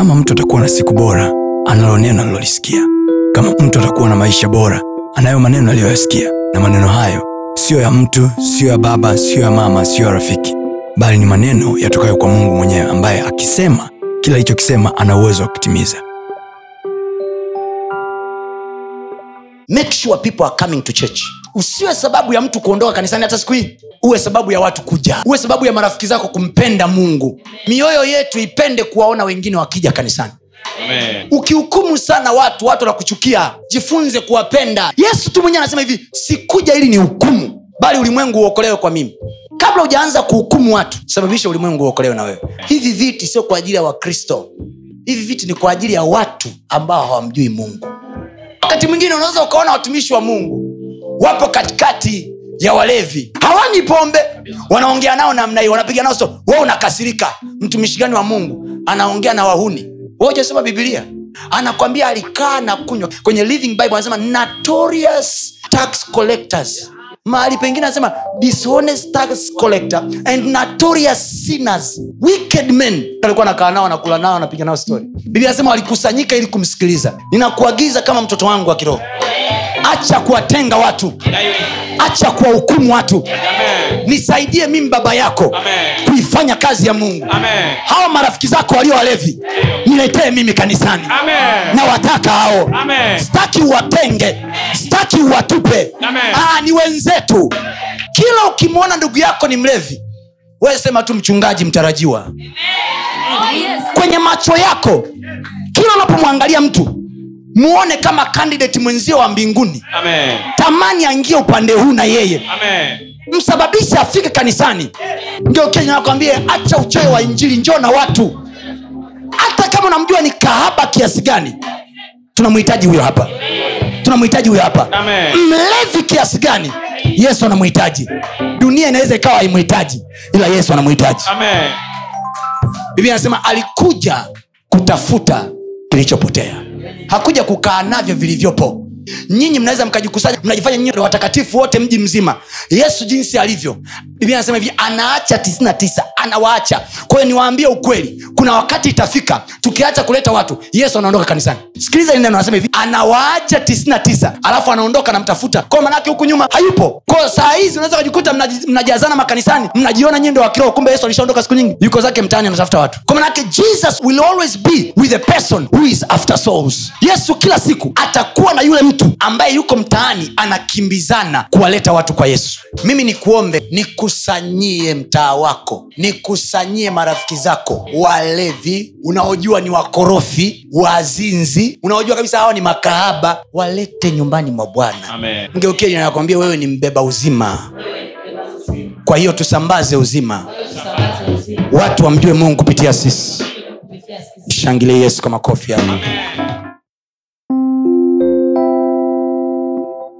kama mtu atakuwa na siku bora analo neno alilolisikia kama mtu atakuwa na maisha bora anayo maneno aliyoyasikia. Na maneno hayo siyo ya mtu siyo ya baba siyo ya mama siyo ya rafiki. Bali ni maneno yatokayo kwa mungu mwenyewe ambaye akisema kila alichokisema ana uwezo wa kutimiza. Make sure people are coming to church usiwe sababu ya mtu kuondoka kanisani hata siku hii. Uwe sababu ya watu kuja. Uwe sababu ya marafiki zako kumpenda mungu. Mioyo yetu ipende kuwaona wengine wakija kanisani. Amen. ukihukumu sana watu watu wanakuchukia. Jifunze kuwapenda. Yesu tu mwenyewe anasema hivi sikuja ili ni hukumu bali ulimwengu uokolewe kwa mimi. Kabla hujaanza kuhukumu watu sababisha ulimwengu uokolewe na wewe. Hivi viti sio kwa ajili ya wakristo. Hivi viti ni kwa ajili ya watu ambao hawamjui mungu. Wakati mwingine unaweza ukaona watumishi wa mungu wapo katikati ya walevi. Hawani pombe wanaongea nao namna hiyo wanapiga nao we unakasirika. Mtumishi gani wa mungu anaongea na wahuni? Wajasoma bibilia anakwambia alikaa na kunywa. Kwenye living bible anasema notorious tax collectors. Mahali pengine anasema dishonest tax collector and notorious sinners. Wicked men. Alikuwa anakaa nao anakula nao anapiga nao story. Biblia anasema walikusanyika ili kumsikiliza. Ninakuagiza kama mtoto wangu wa kiroho acha kuwatenga watu. Acha kuwahukumu watu. Nisaidie mimi baba yako kuifanya kazi ya mungu. Amen. hawa marafiki zako walio walevi niletee mimi kanisani. Amen. na wataka hao. Amen. staki uwatenge. Staki uwatupe. Aa, ni wenzetu. Kila ukimwona ndugu yako ni mlevi wesema sema tu mchungaji mtarajiwa. Kwenye macho yako kila unapomwangalia mtu muone kama kandidati mwenzio wa mbinguni. Amen. tamani aingie upande huu na yeye. Amen. msababishe afike kanisani. Ngeukenya nakwambie acha uchoyo wa injili njoo na watu. Hata kama unamjua ni kahaba kiasi gani tunamhitaji huyo hapa. Tunamhitaji huyo hapa. Amen. mlevi kiasi gani yesu anamhitaji. Dunia inaweza ikawa haimhitaji ila yesu anamhitaji. Biblia anasema alikuja kutafuta kilichopotea. Hakuja kukaa navyo vilivyopo. Nyinyi mnaweza mkajikusanya mnajifanya nyinyi watakatifu wote mji mzima yesu jinsi alivyo. Biblia anasema hivi anaacha 99 anawaacha. Kwa niwaambie ukweli kuna wakati itafika tukiacha kuleta watu yesu anaondoka kanisani. Sikiliza neno anasema hivi anawaacha 99 alafu anaondoka namtafuta kwao manake huku nyuma hayupo. Kwao saa hizi unaweza kujikuta mnajazana makanisani mnajiona nyie ndo wakiroho kumbe yesu alishaondoka siku nyingi. Yuko zake mtaani anatafuta watu. Kwa manake jesus will always be with a person who is after souls. Yesu kila siku atakuwa na yule mtu ambaye yuko mtaani anakimbizana kuwaleta watu kwa yesu mimi nikuombe nikusanyie mtaa wako nikusanyie marafiki zako walevi unaojua ni wakorofi wazinzi unaojua kabisa hawa ni makahaba walete nyumbani mwa bwana. Amen. mgeukeli anakwambia wewe ni mbeba uzima. Kwa hiyo tusambaze uzima. Watu wamjue mungu kupitia sisi. Mshangilie yesu kwa makofi yako